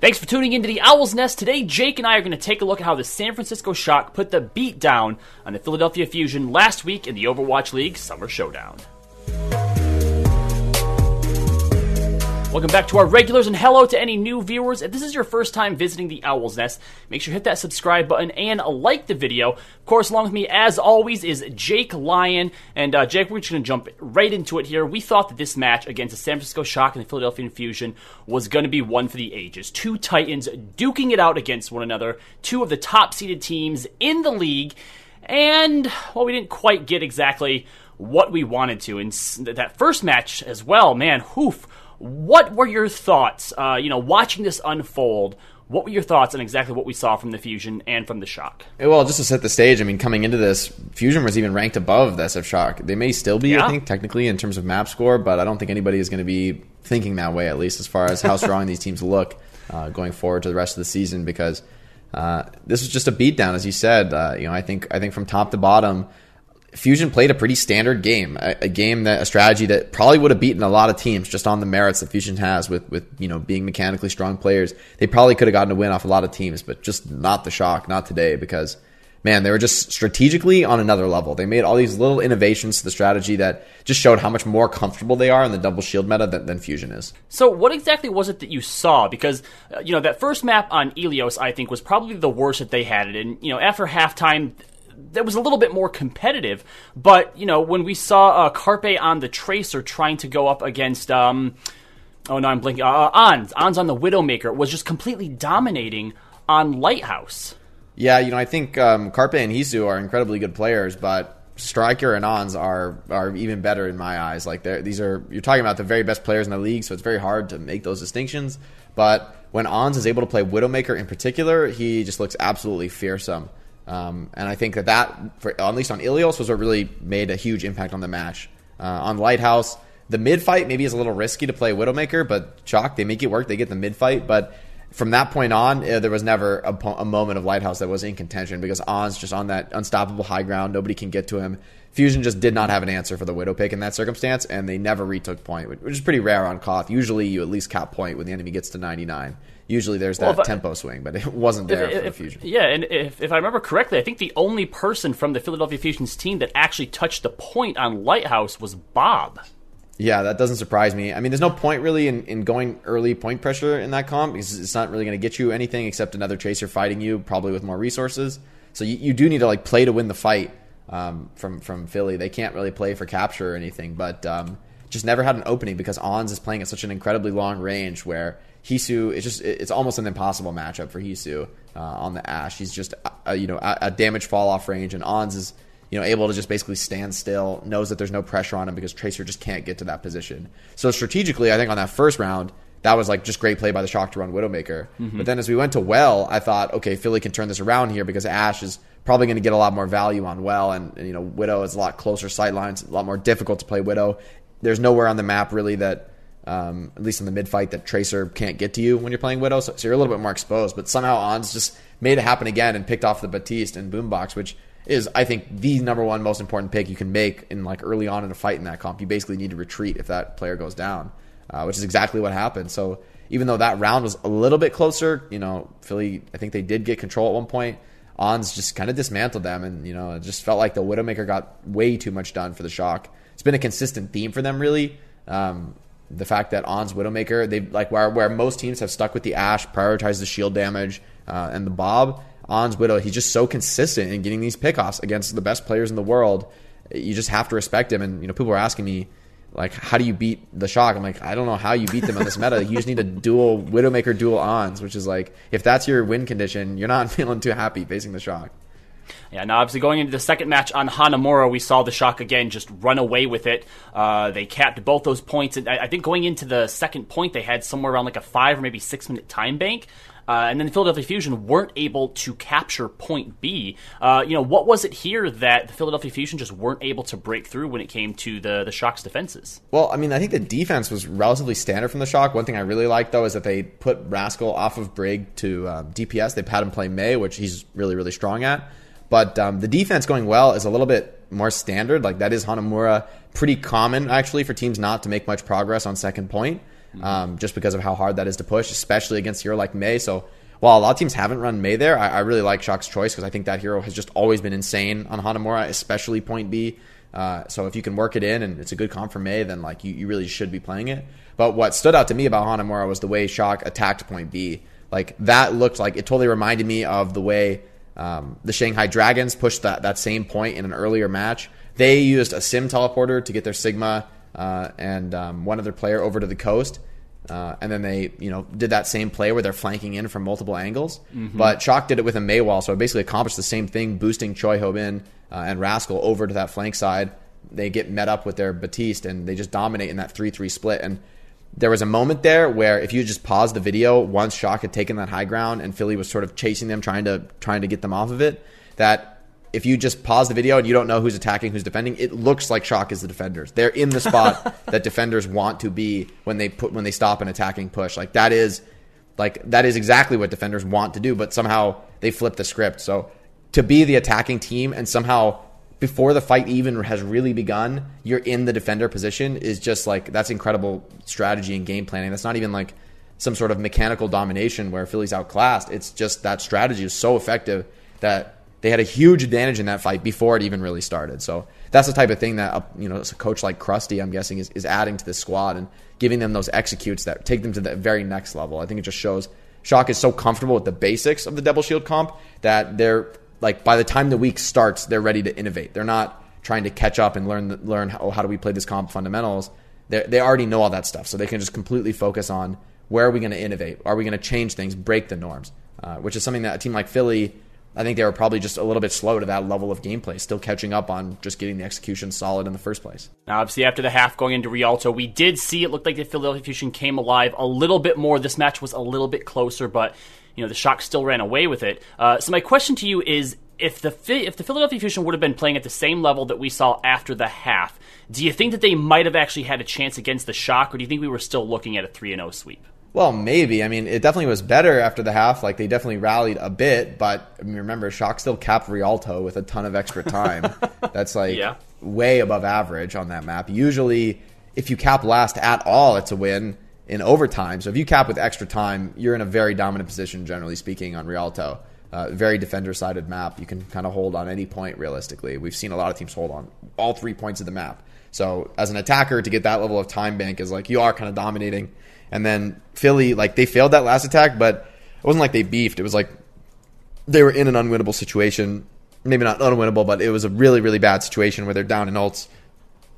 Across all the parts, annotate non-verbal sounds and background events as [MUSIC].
Thanks for tuning into the Owl's Nest. Today, Jake and I are going to take a look at how the San Francisco Shock put the beat down on the Philadelphia Fusion last week in the Overwatch League Summer Showdown. Welcome back to our regulars, and hello to any new viewers. If this is your first time visiting the Owl's Nest, make sure you hit that subscribe button and like the video. Of course, along with me, as always, is Jake Lyon. And uh, Jake, we're just going to jump right into it here. We thought that this match against the San Francisco Shock and the Philadelphia Infusion was going to be one for the ages. Two Titans duking it out against one another, two of the top seeded teams in the league. And, well, we didn't quite get exactly what we wanted to. And that first match as well, man, whoof what were your thoughts, uh, you know, watching this unfold? What were your thoughts on exactly what we saw from the Fusion and from the Shock? Well, just to set the stage, I mean, coming into this, Fusion was even ranked above the SF Shock. They may still be, yeah. I think, technically in terms of map score, but I don't think anybody is going to be thinking that way, at least as far as how strong [LAUGHS] these teams look uh, going forward to the rest of the season. Because uh, this was just a beatdown, as you said. Uh, you know, I think I think from top to bottom, Fusion played a pretty standard game, a, a, game that a strategy that probably would have beaten a lot of teams just on the merits that Fusion has with with you know being mechanically strong players. They probably could have gotten a win off a lot of teams, but just not the shock, not today because man, they were just strategically on another level. They made all these little innovations to the strategy that just showed how much more comfortable they are in the double shield meta than, than Fusion is. So, what exactly was it that you saw? Because uh, you know that first map on Ilios, I think, was probably the worst that they had it. And you know, after halftime that was a little bit more competitive. But you know, when we saw uh, Carpe on the Tracer trying to go up against, um, oh no, I'm blinking. Uh, uh Ons, Ons on the Widowmaker was just completely dominating on Lighthouse. Yeah, you know, I think um, Carpe and Heesu are incredibly good players, but Striker and Ons are are even better in my eyes. Like these are you're talking about the very best players in the league, so it's very hard to make those distinctions. But when Ons is able to play Widowmaker in particular, he just looks absolutely fearsome. Um, and I think that that, for, at least on Ilios, was what really made a huge impact on the match. Uh, on Lighthouse, the mid fight maybe is a little risky to play Widowmaker, but Shock, they make it work. They get the mid fight. But from that point on, uh, there was never a, a, moment of Lighthouse that was in contention because On's just on that unstoppable high ground. Nobody can get to him. Fusion just did not have an answer for the Widow pick in that circumstance, and they never retook point, which is pretty rare on Koth. Usually, you at least cap point when the enemy gets to 99 usually there's that well, tempo swing, but it wasn't there if, for if, Fusion. Yeah, and if, if I remember correctly, I think the only person from the Philadelphia Fusion's team that actually touched the point on Lighthouse was Bob. Yeah, that doesn't surprise me. I mean, there's no point really in, in going early point pressure in that comp because it's not really going to get you anything except another Tracer fighting you, probably with more resources. So you, you do need to like play to win the fight um, from from Philly. They can't really play for capture or anything, but um, just never had an opening because Ons is playing at such an incredibly long range where Heesu is just it's almost an impossible matchup for Heesu uh, on the Ash. He's just uh, you know a, a damage fall off range, and Ons is you know able to just basically stand still, knows that there's no pressure on him because Tracer just can't get to that position. So strategically, I think on that first round. That was like just great play by the Shock to run Widowmaker. Mm-hmm. But then as we went to Well, I thought, okay, Philly can turn this around here because Ash is probably going to get a lot more value on Well, and, and you know Widow is a lot closer sight lines, a lot more difficult to play Widow there's nowhere on the map really that, um, at least in the mid fight, that Tracer can't get to you when you're playing Widow. So, so, you're a little bit more exposed. But somehow Ons just made it happen again and picked off the Baptiste and Boombox, which is I think the number one most important pick you can make in like early on in a fight in that comp. You basically need to retreat if that player goes down, uh, which is exactly what happened. So even though that round was a little bit closer, you know, Philly I think they did get control at one point. Ons just kind of dismantled them, and you know, it just felt like the Widowmaker got way too much done for the shock it's been a consistent theme for them really. Um, the fact that On's Widowmaker, they like where where most teams have stuck with the Ash, prioritize the shield damage uh, and the BAP. On's Widow, he's just so consistent in getting these pickoffs against the best players in the world. You just have to respect him. And you know, people are asking me like, how do you beat the Shock? I'm like, I don't know how you beat them on this meta. You just need a dual Widowmaker, dual Ons, which is like, if that's your win condition, you're not [LAUGHS] feeling too happy facing the Shock. Yeah, now obviously going into the second match on Hanamura, we saw the Shock again just run away with it. Uh, they capped both those points. I, I think going into the second point, they had somewhere around like a five or maybe six minute time bank. Uh, and then the Philadelphia Fusion weren't able to capture point B. Uh, you know, what was it here that the Philadelphia Fusion just weren't able to break through when it came to the the Shock's defenses? Well, I mean, I think the defense was relatively standard from the Shock. One thing I really liked though is that they put Rascal off of Brig to um, DPS. They had him play Mei, which he's really really strong at. But um, the defense going well is a little bit more standard. Like that is Hanamura, pretty common actually for teams not to make much progress on second point. um, just because of how hard that is to push, especially against a hero like Mei. So while a lot of teams haven't run Mei there, I, I really like Shock's choice because I think that hero has just always been insane on Hanamura, especially point B. Uh, so if you can work it in and it's a good comp for Mei, then like you, you really should be playing it. But what stood out to me about Hanamura was the way Shock attacked point B. Like that looked like it totally reminded me of the way um, the Shanghai Dragons pushed that, that same point in an earlier match. They used a sim teleporter to get their Sigma uh, and um, one other player over to the coast. Uh, and then they, you know, did that same play where they're flanking in from multiple angles. Mm-hmm. But Shock did it with a Mei wall, so it basically accomplished the same thing, boosting Choihyobin uh, and Rascal over to that flank side. They get met up with their Baptiste, and they just dominate in that three-three split. And there was a moment there where if you just pause the video once Shock had taken that high ground and Philly was sort of chasing them, trying to trying to get them off of it, that if you just pause the video and you don't know who's attacking, who's defending, it looks like Shock is the defenders. They're in the spot [LAUGHS] that defenders want to be when they put when they stop an attacking push. Like that is like that is exactly what defenders want to do, but somehow they flip the script. So to be the attacking team and somehow before the fight even has really begun, you're in the defender position is just like that's incredible strategy and game planning. That's not even like some sort of mechanical domination where Philly's outclassed. It's just that strategy is so effective that they had a huge advantage in that fight before it even really started. So that's the type of thing that you know a coach like Crusty, I'm guessing, is, is adding to this squad and giving them those executes that take them to the very next level. I think it just shows Shock is so comfortable with the basics of the double shield comp that they're like by the time the week starts, they're ready to innovate. They're not trying to catch up and learn learn how, oh, how do we play this comp fundamentals. They they already know all that stuff, so they can just completely focus on where are we going to innovate? Are we going to change things, break the norms? Uh, which is something that a team like Philly I think they were probably just a little bit slow to that level of gameplay, still catching up on just getting the execution solid in the first place. Now, obviously, after the half going into Rialto, we did see it looked like the Philadelphia Fusion came alive a little bit more. This match was a little bit closer, but you know the Shock still ran away with it. Uh, so my question to you is: if the if the Philadelphia Fusion would have been playing at the same level that we saw after the half, do you think that they might have actually had a chance against the Shock, or do you think we were still looking at a three and zero oh sweep? Well, maybe. I mean, it definitely was better after the half. Like they definitely rallied a bit, but I mean, remember, Shock still capped Rialto with a ton of extra time. [LAUGHS] That's like yeah. way above average on that map. Usually, if you cap last at all, it's a win in overtime. So if you cap with extra time, you're in a very dominant position, generally speaking, on Rialto. Uh, very defender-sided map. You can kind of hold on any point realistically. We've seen a lot of teams hold on all three points of the map. So as an attacker, to get that level of time bank is like you are kind of dominating and then Philly, like they failed that last attack, but it wasn't like they beefed. It was like they were in an unwinnable situation. Maybe not unwinnable, but it was a really, really bad situation where they're down in ults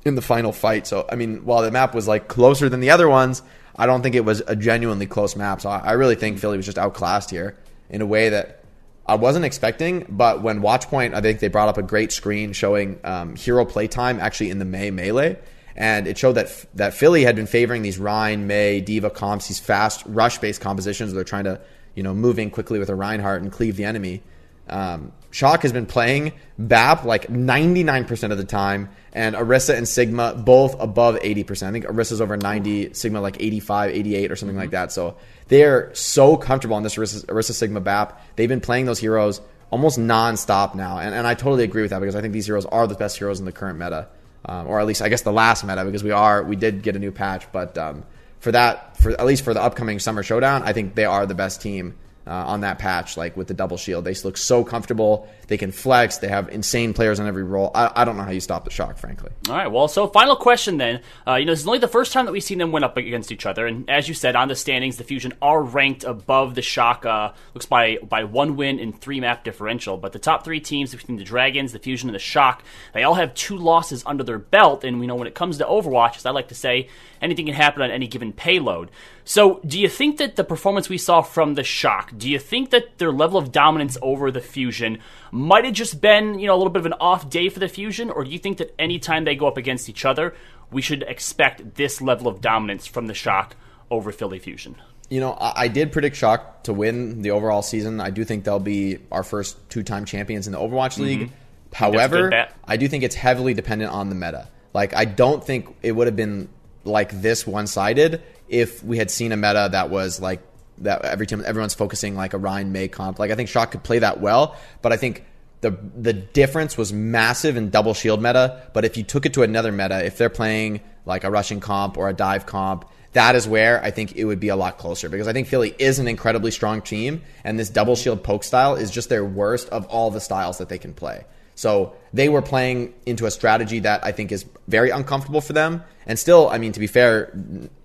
in the final fight. So, I mean, while the map was like closer than the other ones, I don't think it was a genuinely close map. So, I really think Philly was just outclassed here in a way that I wasn't expecting. But when Watchpoint, I think they brought up a great screen showing um, hero playtime actually in the Mei melee and it showed that that Philly had been favoring these Rein, May, D.Va comps, these fast rush based compositions. They're trying to you know move in quickly with a Reinhardt and cleave the enemy. Um, Shock has been playing BAP like 99% of the time, and Orisa and Sigma both above 80%. I think Orisa's over 90, Sigma like 85, 88, or something mm-hmm. like that. So they're so comfortable on this Orisa Sigma BAP. They've been playing those heroes almost nonstop now, and, and I totally agree with that because I think these heroes are the best heroes in the current meta um, or at least I guess the last meta because we are we did get a new patch, but um, for that for at least for the upcoming summer showdown, I think they are the best team uh, on that patch, like with the double shield. They look so comfortable. They can flex. They have insane players on every role. I, I don't know how you stop the shock, frankly. All right. Well, so final question then. Uh, you know, this is only the first time that we've seen them win up against each other, and as you said, on the standings, the Fusion are ranked above the shock. Uh, looks by by one win and three map differential. But the top three teams between the Dragons, the Fusion, and the Shock, they all have two losses under their belt. And we know when it comes to Overwatch, as I like to say, anything can happen on any given payload. So, do you think that the performance we saw from the Shock, do you think that their level of dominance over the Fusion might have just been, you know, a little bit of an off day for the Fusion, or do you think that anytime they go up against each other, we should expect this level of dominance from the Shock over Philly Fusion? You know, I did predict Shock to win the overall season. I do think they'll be our first two-time champions in the Overwatch mm-hmm. League. Mm-hmm. However, I do think it's heavily dependent on the meta. Like, I don't think it would have been like this one-sided if we had seen a meta that was like that every time everyone's focusing like a Rein Mei comp. Like I think Shock could play that well, but I think the the difference was massive in double shield meta. But if you took it to another meta, if they're playing like a rushing comp or a dive comp, that is where I think it would be a lot closer because I think Philly is an incredibly strong team, and this double shield poke style is just their worst of all the styles that they can play. So they were playing into a strategy that I think is very uncomfortable for them. And still, I mean, to be fair,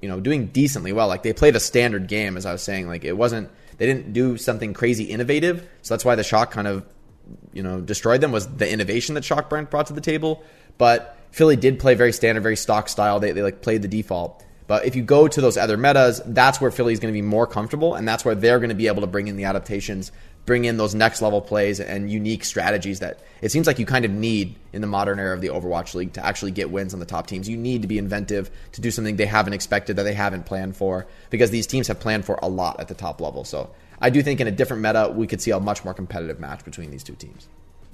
you know, doing decently well. Like they played a standard game, as I was saying. Like it wasn't, they didn't do something crazy innovative. So that's why the shock kind of, you know, destroyed them was the innovation that Shock Brand brought to the table. But Philly did play very standard, very stock style. They, they like played the default. But if you go to those other metas, that's where Philly's going to be more comfortable, and that's where they're going to be able to bring in the adaptations bring in those next level plays and unique strategies that it seems like you kind of need in the modern era of the Overwatch League to actually get wins on the top teams. You need to be inventive to do something they haven't expected, that they haven't planned for, because these teams have planned for a lot at the top level. So I do think in a different meta, we could see a much more competitive match between these two teams.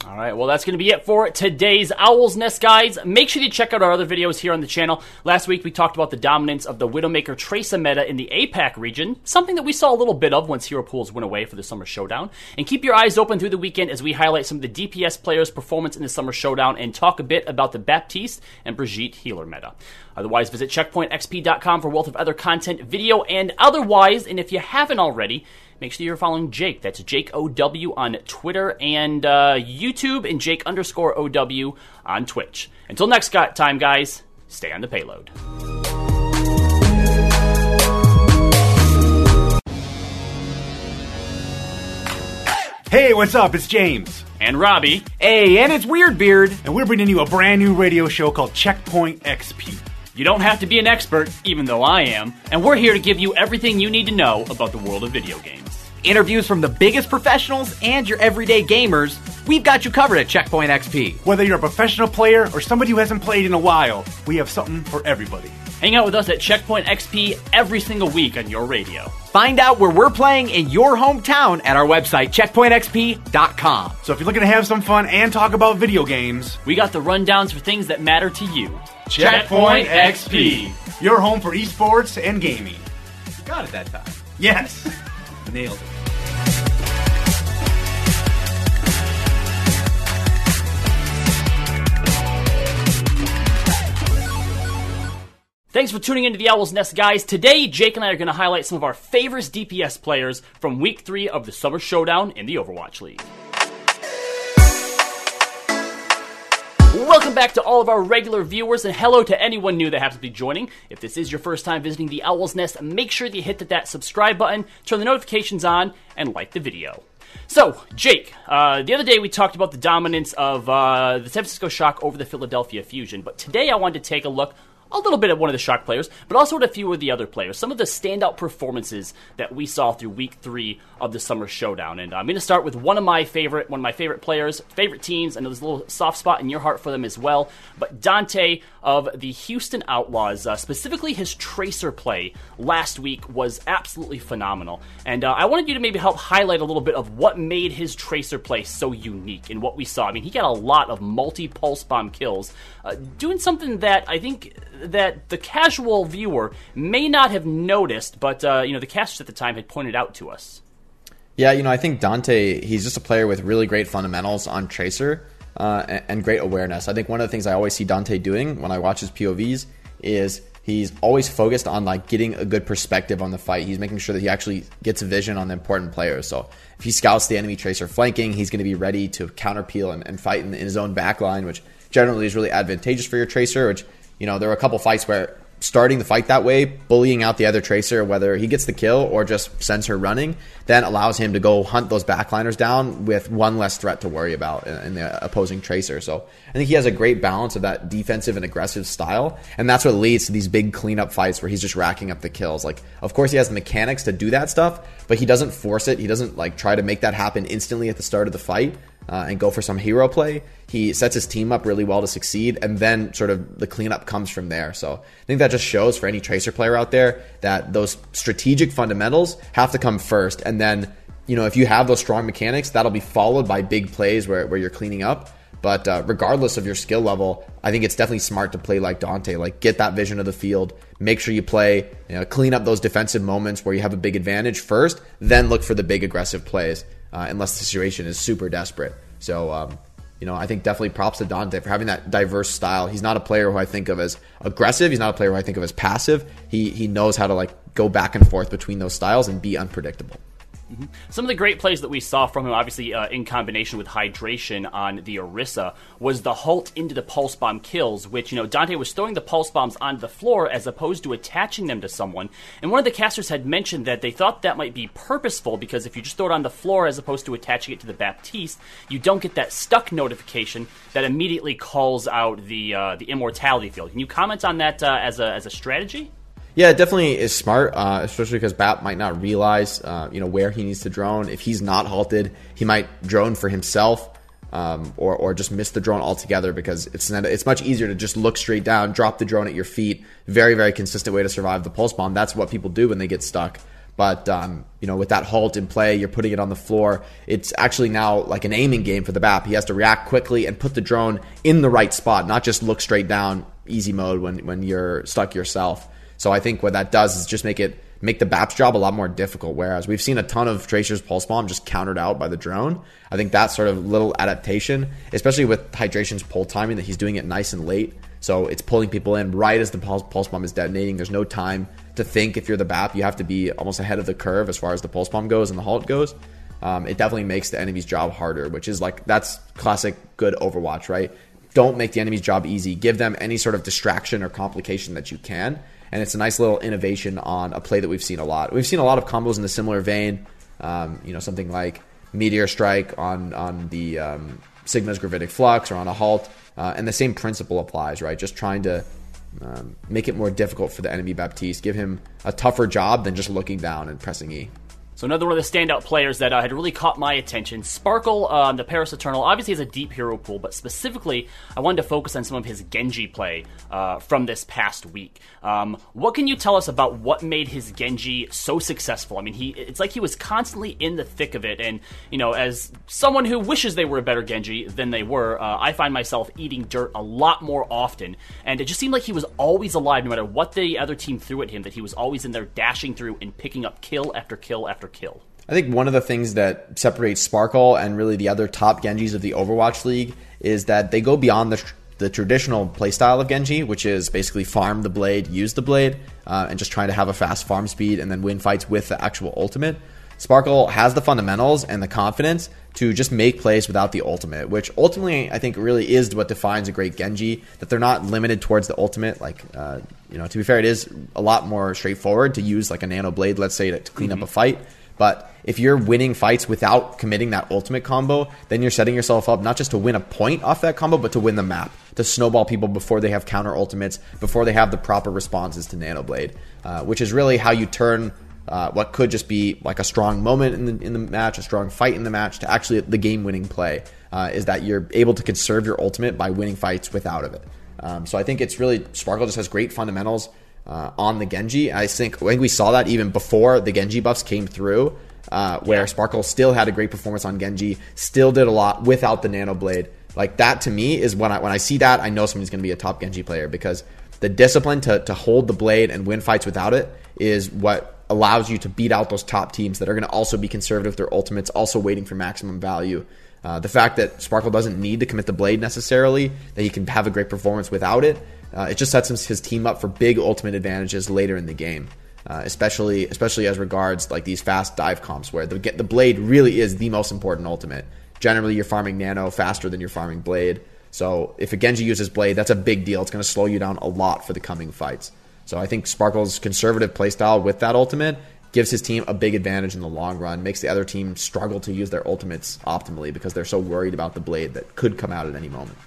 All right, well, that's going to be it for today's Owl's Nest guides. Make sure you check out our other videos here on the channel. Last week, we talked about the dominance of the Widowmaker Tracer meta in the APAC region, something that we saw a little bit of once hero pools went away for the Summer Showdown. And keep your eyes open through the weekend as we highlight some of the DPS players' performance in the Summer Showdown and talk a bit about the Baptiste and Brigitte healer meta. Otherwise, visit checkpointxp.com for wealth of other content, video, and otherwise. And if you haven't already, Make sure you're following Jake. That's Jake OW on Twitter and uh, YouTube, and Jake underscore OW on Twitch. Until next time, guys, stay on the payload. Hey, what's up? It's James. And Robbie. Hey, and it's Weird Beard. And we're bringing you a brand new radio show called Checkpoint XP. You don't have to be an expert, even though I am, and we're here to give you everything you need to know about the world of video games. Interviews from the biggest professionals and your everyday gamers, we've got you covered at Checkpoint XP. Whether you're a professional player or somebody who hasn't played in a while, we have something for everybody. Hang out with us at Checkpoint XP every single week on your radio. Find out where we're playing in your hometown at our website, checkpointxp.com. So if you're looking to have some fun and talk about video games, we got the rundowns for things that matter to you. Checkpoint, Checkpoint XP, your home for esports and gaming. You got it that time. Yes. [LAUGHS] Nailed it. Thanks for tuning into the Owl's Nest, guys. Today, Jake and I are going to highlight some of our favorite DPS players from Week 3 of the Summer Showdown in the Overwatch League. Welcome back to all of our regular viewers, and hello to anyone new that happens to be joining. If this is your first time visiting the Owl's Nest, make sure that you hit that subscribe button, turn the notifications on, and like the video. So, Jake, uh, the other day we talked about the dominance of uh, the San Francisco Shock over the Philadelphia Fusion, but today I wanted to take a look a little bit at one of the shock players, but also at a few of the other players. Some of the standout performances that we saw through week three of the summer showdown. And I'm going to start with one of my favorite, one of my favorite players, favorite teams. Know there's a little soft spot in your heart for them as well. But Danteh of the Houston Outlaws, uh, specifically his tracer play last week was absolutely phenomenal. And uh, I wanted you to maybe help highlight a little bit of what made his tracer play so unique and what we saw. I mean, he got a lot of multi pulse bomb kills, uh, doing something that I think that the casual viewer may not have noticed, but uh, you know the casters at the time had pointed out to us. Yeah, you know, I think Danteh, he's just a player with really great fundamentals on Tracer uh, and, and, great awareness. I think one of the things I always see Danteh doing when I watch his POVs is he's always focused on like getting a good perspective on the fight. He's making sure that he actually gets a vision on the important players. So if he scouts the enemy Tracer flanking, he's going to be ready to counter peel and, and fight in, in his own backline, which generally is really advantageous for your Tracer, which you know, there were a couple fights where starting the fight that way, bullying out the other tracer, whether he gets the kill or just sends her running, then allows him to go hunt those backliners down with one less threat to worry about in the opposing tracer. So I think he has a great balance of that defensive and aggressive style, and that's what leads to these big cleanup fights where he's just racking up the kills. Like, of course, he has the mechanics to do that stuff, but he doesn't force it. He doesn't like try to make that happen instantly at the start of the fight uh, and go for some hero play. He sets his team up really well to succeed, and then sort of the cleanup comes from there. So I think that just shows for any Tracer player out there that those strategic fundamentals have to come first, and then you know if you have those strong mechanics, that'll be followed by big plays where, where you're cleaning up. But uh, regardless of your skill level, I think it's definitely smart to play like Danteh. Like get that vision of the field, make sure you play, you know, clean up those defensive moments where you have a big advantage first, then look for the big aggressive plays uh, unless the situation is super desperate. So um, you know, I think definitely props to Danteh for having that diverse style. He's not a player who I think of as aggressive. He's not a player who I think of as passive. He he knows how to like go back and forth between those styles and be unpredictable. Mm-hmm. Some of the great plays that we saw from him, obviously uh, in combination with hydration on the Orisa, was the halt into the pulse bomb kills, which, you know, Danteh was throwing the pulse bombs onto the floor as opposed to attaching them to someone. And one of the casters had mentioned that they thought that might be purposeful because if you just throw it on the floor as opposed to attaching it to the Baptiste, you don't get that stuck notification that immediately calls out the uh, the immortality field. Can you comment on that uh, as, a, as a strategy? Yeah, it definitely is smart, uh, especially because Bap might not realize, uh, you know, where he needs to drone. If he's not halted, he might drone for himself, um, or or just miss the drone altogether because it's it's much easier to just look straight down, drop the drone at your feet. Very very consistent way to survive the pulse bomb. That's what people do when they get stuck. But um, you know, with that halt in play, you're putting it on the floor. It's actually now like an aiming game for the BAP. He has to react quickly and put the drone in the right spot, not just look straight down, easy mode when when you're stuck yourself. So I think what that does is just make it make the BAP's job a lot more difficult. Whereas we've seen a ton of Tracer's pulse bomb just countered out by the drone. I think that sort of little adaptation, especially with Hydration's pull timing, that he's doing it nice and late. So it's pulling people in right as the pulse, bomb is detonating. There's no time to think if you're the BAP. You have to be almost ahead of the curve as far as the pulse bomb goes and the halt goes. Um, it definitely makes the enemy's job harder, which is like that's classic good Overwatch, right? Don't make the enemy's job easy. Give them any sort of distraction or complication that you can and it's a nice little innovation on a play that we've seen a lot. We've seen a lot of combos in the similar vein. Um, you know, something like Meteor Strike on on the um, Sigma's Gravitic Flux or on a Halt, uh, and the same principle applies, right? Just trying to um, make it more difficult for the enemy Baptiste, give him a tougher job than just looking down and pressing E. So another one of the standout players that uh, had really caught my attention, Sparkle, um, the Paris Eternal, obviously has a deep hero pool, but specifically, I wanted to focus on some of his Genji play uh, from this past week. Um, what can you tell us about what made his Genji so successful? I mean, he it's like he was constantly in the thick of it, and you know, as someone who wishes they were a better Genji than they were, uh, I find myself eating dirt a lot more often, and it just seemed like he was always alive, no matter what the other team threw at him. That he was always in there, dashing through and picking up kill after kill after kill. I think one of the things that separates Sparkle and really the other top Genjis of the Overwatch League is that they go beyond the, the traditional playstyle of Genji, which is basically farm the blade, use the blade, uh, and just trying to have a fast farm speed and then win fights with the actual ultimate. Sparkle has the fundamentals and the confidence to just make plays without the ultimate, which ultimately I think really is what defines a great Genji. That they're not limited towards the ultimate. Like, uh, you know, to be fair, it is a lot more straightforward to use like a nano blade, let's say, to, to clean mm-hmm. up a fight. But if you're winning fights without committing that ultimate combo, then you're setting yourself up not just to win a point off that combo, but to win the map, to snowball people before they have counter ultimates, before they have the proper responses to Nanoblade, uh, which is really how you turn uh, what could just be like a strong moment in the, in the match, a strong fight in the match, to actually the game winning play. Uh, is that you're able to conserve your ultimate by winning fights without of it. Um, so I think it's really Sparkle just has great fundamentals uh, on the Genji. I think I think we saw that even before the Genji buffs came through, uh, where yeah. Sparkle still had a great performance on Genji, still did a lot without the Nano Blade. Like that to me is when I when I see that I know somebody's going to be a top Genji player because the discipline to to hold the blade and win fights without it is what allows you to beat out those top teams that are going to also be conservative with their ultimates, also waiting for maximum value. Uh, the fact that Sparkle doesn't need to commit the blade necessarily, that he can have a great performance without it, uh, it just sets his team up for big ultimate advantages later in the game. Uh, especially especially as regards like these fast dive comps where the the blade really is the most important ultimate. Generally, you're farming nano faster than you're farming blade. So if a Genji uses blade, that's a big deal. It's going to slow you down a lot for the coming fights. So I think Sparkle's conservative playstyle with that ultimate gives his team a big advantage in the long run, makes the other team struggle to use their ultimates optimally because they're so worried about the blade that could come out at any moment.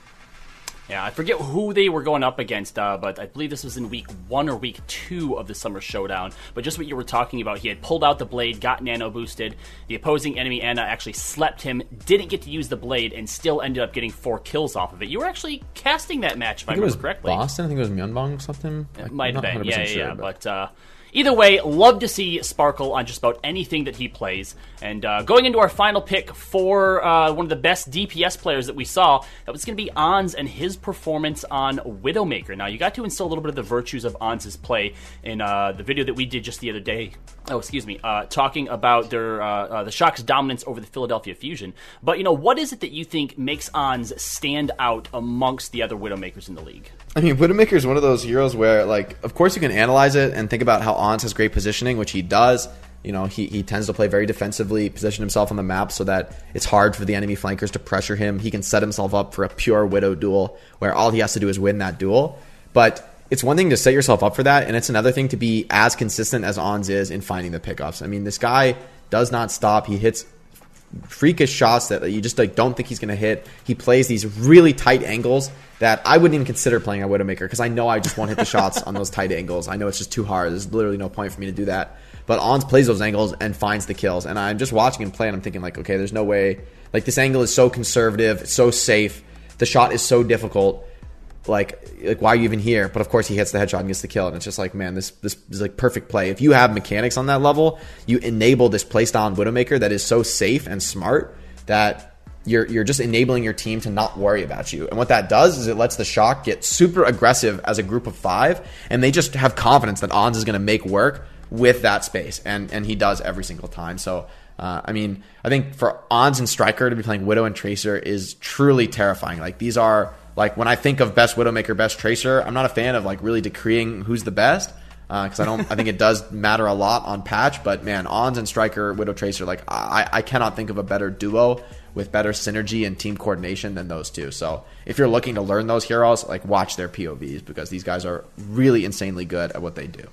Yeah, I forget who they were going up against, uh, but I believe this was in week one or week two of the Summer Showdown. But just what you were talking about, he had pulled out the blade, got nano boosted. The opposing enemy, Ana, actually slept him, didn't get to use the blade, and still ended up getting four kills off of it. You were actually casting that match, if I, I remember correctly. Boston, I think it was Myeonbong or something. It might have been, yeah, yeah, sure, yeah. But, but uh, Either way, love to see Sparkle on just about anything that he plays. And uh, going into our final pick for uh, one of the best DPS players that we saw, that was going to be Ons and his performance on Widowmaker. Now, you got to instill a little bit of the virtues of Ons' play in uh, the video that we did just the other day oh, excuse me, uh, talking about their uh, uh, the Shock's dominance over the Philadelphia Fusion. But you know, what is it that you think makes Ons stand out amongst the other Widowmakers in the league? I mean, Widowmaker is one of those heroes where, like, of course you can analyze it and think about how Ons has great positioning, which he does. You know, he, he tends to play very defensively, position himself on the map so that it's hard for the enemy flankers to pressure him. He can set himself up for a pure Widow duel where all he has to do is win that duel. But it's one thing to set yourself up for that, and it's another thing to be as consistent as Ons is in finding the pickoffs. I mean, this guy does not stop. He hits freakish shots that you just like don't think he's going to hit. He plays these really tight angles that I wouldn't even consider playing a Widowmaker because I know I just won't hit the shots on those tight angles. I know it's just too hard. There's literally no point for me to do that. But Ons plays those angles and finds the kills, and I'm just watching him play, and I'm thinking like, okay, there's no way. Like this angle is so conservative, so safe. The shot is so difficult like like why are you even here? But of course he hits the headshot and gets the kill, and it's just like man, this this is like perfect play. If you have mechanics on that level, you enable this playstyle on Widowmaker that is so safe and smart that you're you're just enabling your team to not worry about you. And what that does is it lets the shock get super aggressive as a group of five, and they just have confidence that Ons is going to make work with that space, and and he does every single time. So. Uh, I mean, I think for Ons and Striker to be playing Widow and Tracer is truly terrifying. Like these are like when I think of best Widowmaker, best Tracer, I'm not a fan of like really decreeing who's the best because uh, I don't. I think it does matter a lot on patch. But man, Ons and Striker, Widow Tracer, like I, I cannot think of a better duo with better synergy and team coordination than those two. So if you're looking to learn those heroes, like watch their POVs because these guys are really insanely good at what they do.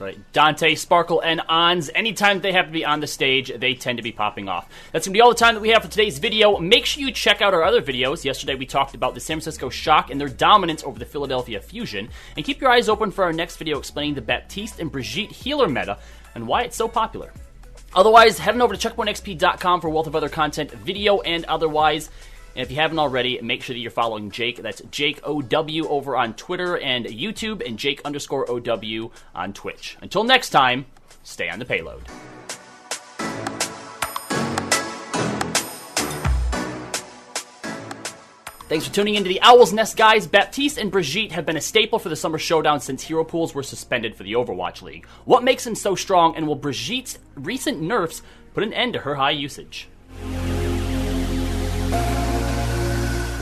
Right. Danteh, Sparkle, and Ons, anytime they happen to be on the stage, they tend to be popping off. That's going to be all the time that we have for today's video. Make sure you check out our other videos. Yesterday we talked about the San Francisco Shock and their dominance over the Philadelphia Fusion. And keep your eyes open for our next video explaining the Baptiste and Brigitte healer meta and why it's so popular. Otherwise, head on over to checkpointxp.com for a wealth of other content, video and otherwise. And if you haven't already, make sure that you're following Jake. That's Jake OW over on Twitter and YouTube, and Jake underscore OW on Twitch. Until next time, stay on the payload. Thanks for tuning into the Owl's Nest, guys. Baptiste and Brigitte have been a staple for the Summer Showdown since hero pools were suspended for the Overwatch League. What makes them so strong, and will Brigitte's recent nerfs put an end to her high usage?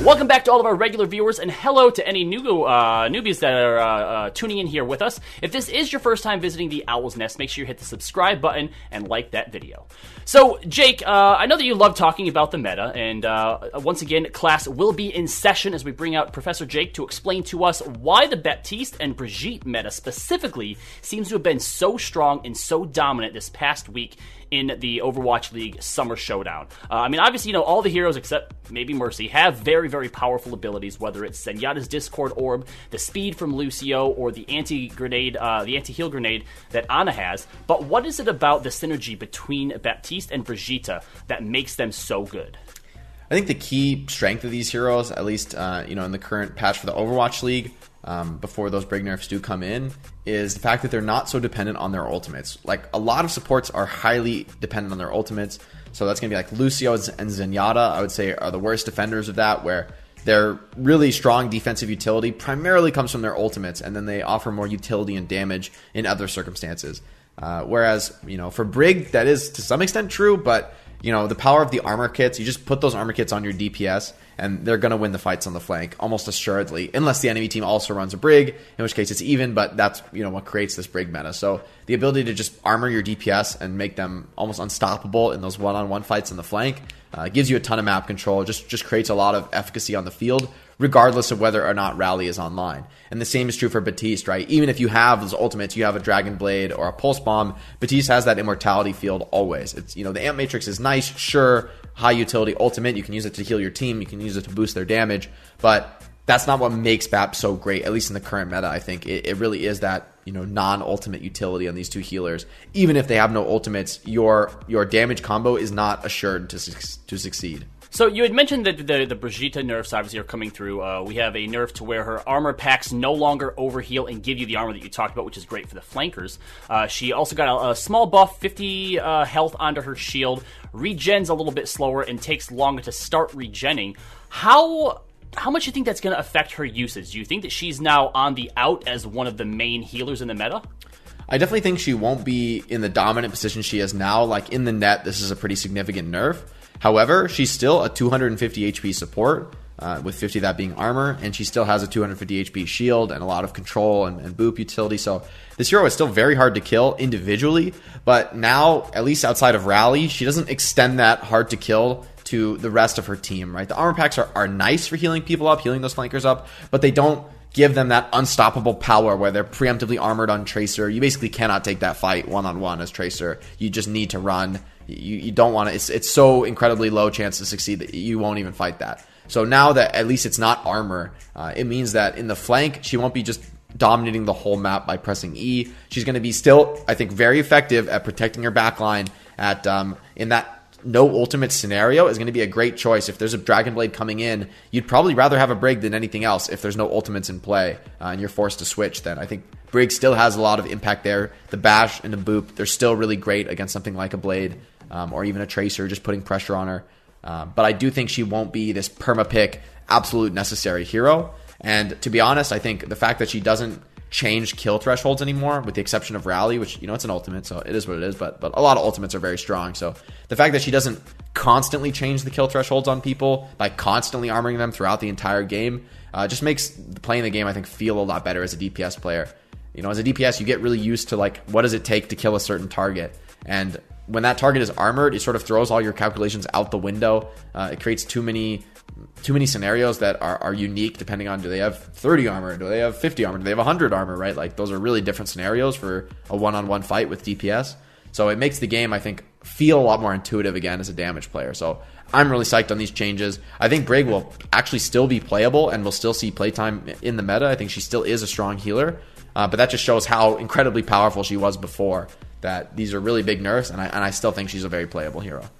Welcome back to all of our regular viewers, and hello to any new uh, newbies that are uh, uh, tuning in here with us. If this is your first time visiting the Owl's Nest, make sure you hit the subscribe button and like that video. So, Jake, uh, I know that you love talking about the meta, and uh, once again, class will be in session as we bring out Professor Jake to explain to us why the Baptiste and Brigitte meta specifically seems to have been so strong and so dominant this past week in the Overwatch League Summer Showdown. Uh, I mean, obviously, you know, all the heroes except maybe Mercy have very, very powerful abilities, whether it's Zenyatta's Discord Orb, the speed from Lucio, or the anti grenade, uh, the anti heal grenade that Ana has. But what is it about the synergy between Baptiste and Brigitte that makes them so good? I think the key strength of these heroes, at least uh, you know in the current patch for the Overwatch League, um, before those brig nerfs do come in, is the fact that they're not so dependent on their ultimates. Like a lot of supports are highly dependent on their ultimates, so that's going to be like Lucio and Zenyatta. I would say are the worst defenders of that, where their really strong defensive utility primarily comes from their ultimates, and then they offer more utility and damage in other circumstances. Uh, whereas, you know, for Brig, that is to some extent true, but you know, the power of the armor kits, you just put those armor kits on your DPS, and they're going to win the fights on the flank almost assuredly, unless the enemy team also runs a brig, in which case it's even. But that's you know what creates this brig meta. So the ability to just armor your DPS and make them almost unstoppable in those one-on-one fights on the flank uh, gives you a ton of map control. Just just creates a lot of efficacy on the field, regardless of whether or not Rally is online. And the same is true for Baptiste, right? Even if you have those ultimates, you have a Dragon Blade or a Pulse Bomb, Baptiste has that immortality field always. It's you know the Amp Matrix is nice, sure, high utility ultimate. You can use it to heal your team. You can use it to boost their damage, but that's not what makes BAP so great. At least in the current meta, I think it, it really is that you know non-ultimate utility on these two healers. Even if they have no ultimates, your your damage combo is not assured to to succeed. So you had mentioned that the the Brigitte nerfs obviously are coming through. Uh, we have a nerf to where her armor packs no longer overheal and give you the armor that you talked about, which is great for the flankers. Uh, she also got a, a small buff, 50 uh, health onto her shield, regens a little bit slower, and takes longer to start regenning. How how much do you think that's going to affect her usage? Do you think that she's now on the out as one of the main healers in the meta? I definitely think she won't be in the dominant position she is now. Like in the net, this is a pretty significant nerf. However, she's still a 250 HP support, uh, with 50 that being armor, and she still has a 250 HP shield and a lot of control and, and boop utility. So this hero is still very hard to kill individually, but now, at least outside of rally, she doesn't extend that hard to kill to the rest of her team, right? The armor packs are, are nice for healing people up, healing those flankers up, but they don't give them that unstoppable power where they're preemptively armored on Tracer. You basically cannot take that fight one on one as Tracer. You just need to run. You, you don't want to. It's, it's so incredibly low chance to succeed that you won't even fight that. So now that at least it's not armor, uh, it means that in the flank, she won't be just dominating the whole map by pressing E. She's going to be still, I think, very effective at protecting her backline at um, in that no ultimate scenario is going to be a great choice. If there's a Dragon Blade coming in, you'd probably rather have a Brig than anything else if there's no ultimates in play uh, and you're forced to switch. Then I think Brig still has a lot of impact there. The Bash and the Boop, they're still really great against something like a Blade um, or even a Tracer, just putting pressure on her. Uh, but I do think she won't be this perma pick, absolute necessary hero. And to be honest, I think the fact that she doesn't change kill thresholds anymore, with the exception of Rally, which you know it's an ultimate, so it is what it is. But but a lot of ultimates are very strong. So the fact that she doesn't constantly change the kill thresholds on people by constantly armoring them throughout the entire game uh, just makes playing the game I think feel a lot better as a DPS player. You know, as a DPS, you get really used to like what does it take to kill a certain target, and when that target is armored, it sort of throws all your calculations out the window. Uh, it creates too many too many scenarios that are, are unique depending on do they have 30 armor, do they have 50 armor, do they have 100 armor, right? Like those are really different scenarios for a one on one fight with DPS. So it makes the game, I think, feel a lot more intuitive again as a damage player. So I'm really psyched on these changes. I think Brig will actually still be playable and we'll still see playtime in the meta. I think she still is a strong healer, uh, but that just shows how incredibly powerful she was before. That these are really big nerfs, and I, and I still think she's a very playable hero.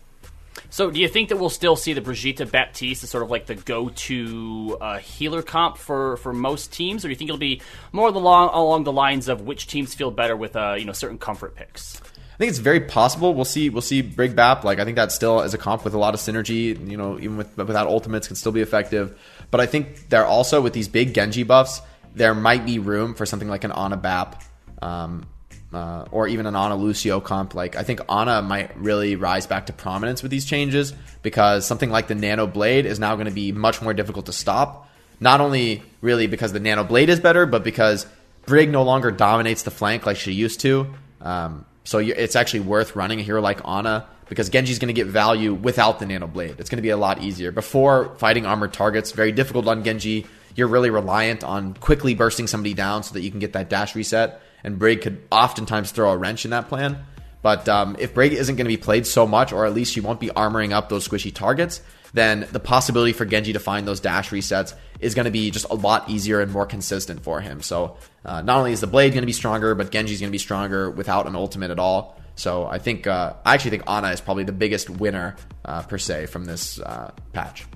So, do you think that we'll still see the Brigitte Baptiste as sort of like the go-to uh, healer comp for, for most teams, or do you think it'll be more along along the lines of which teams feel better with uh, you know certain comfort picks? I think it's very possible. We'll see. We'll see Brig Bap. Like I think that still as a comp with a lot of synergy. You know, even with without ultimates, can still be effective. But I think there also with these big Genji buffs, there might be room for something like an Ana Bap. Um, uh, or even an Ana Lucio comp. Like I think Ana might really rise back to prominence with these changes because something like the Nano Blade is now going to be much more difficult to stop. Not only really because the Nano Blade is better, but because Brig no longer dominates the flank like she used to. Um, so it's actually worth running a hero like Ana because Genji's going to get value without the Nano Blade. It's going to be a lot easier. Before fighting armored targets, very difficult on Genji. You're really reliant on quickly bursting somebody down so that you can get that dash reset and Brig could oftentimes throw a wrench in that plan. But um, if Brig isn't going to be played so much, or at least she won't be armoring up those squishy targets, then the possibility for Genji to find those dash resets is going to be just a lot easier and more consistent for him. So uh, not only is the blade going to be stronger, but Genji's going to be stronger without an ultimate at all. So I think uh, I actually think Ana is probably the biggest winner uh, per se from this uh, patch.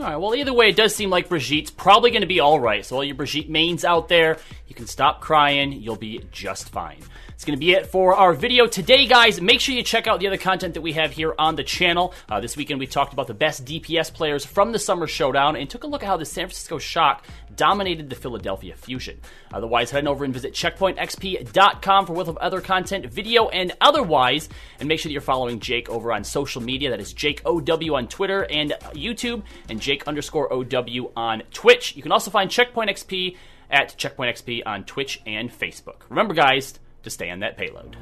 All right. Well, either way, it does seem like Brigitte's probably going to be all right. So all your Brigitte mains out there, you can stop crying. You'll be just fine. It's going to be it for our video today, guys. Make sure you check out the other content that we have here on the channel. Uh, this weekend, we talked about the best DPS players from the Summer Showdown and took a look at how the San Francisco Shock dominated the Philadelphia Fusion. Otherwise, head on over and visit checkpointxp.com for wealth of other content, video, and otherwise. And make sure that you're following Jake over on social media. That is Jake OW on Twitter and YouTube, and Jake underscore OW on Twitch. You can also find Checkpoint XP at Checkpoint XP on Twitch and Facebook. Remember, guys, to stay on that payload.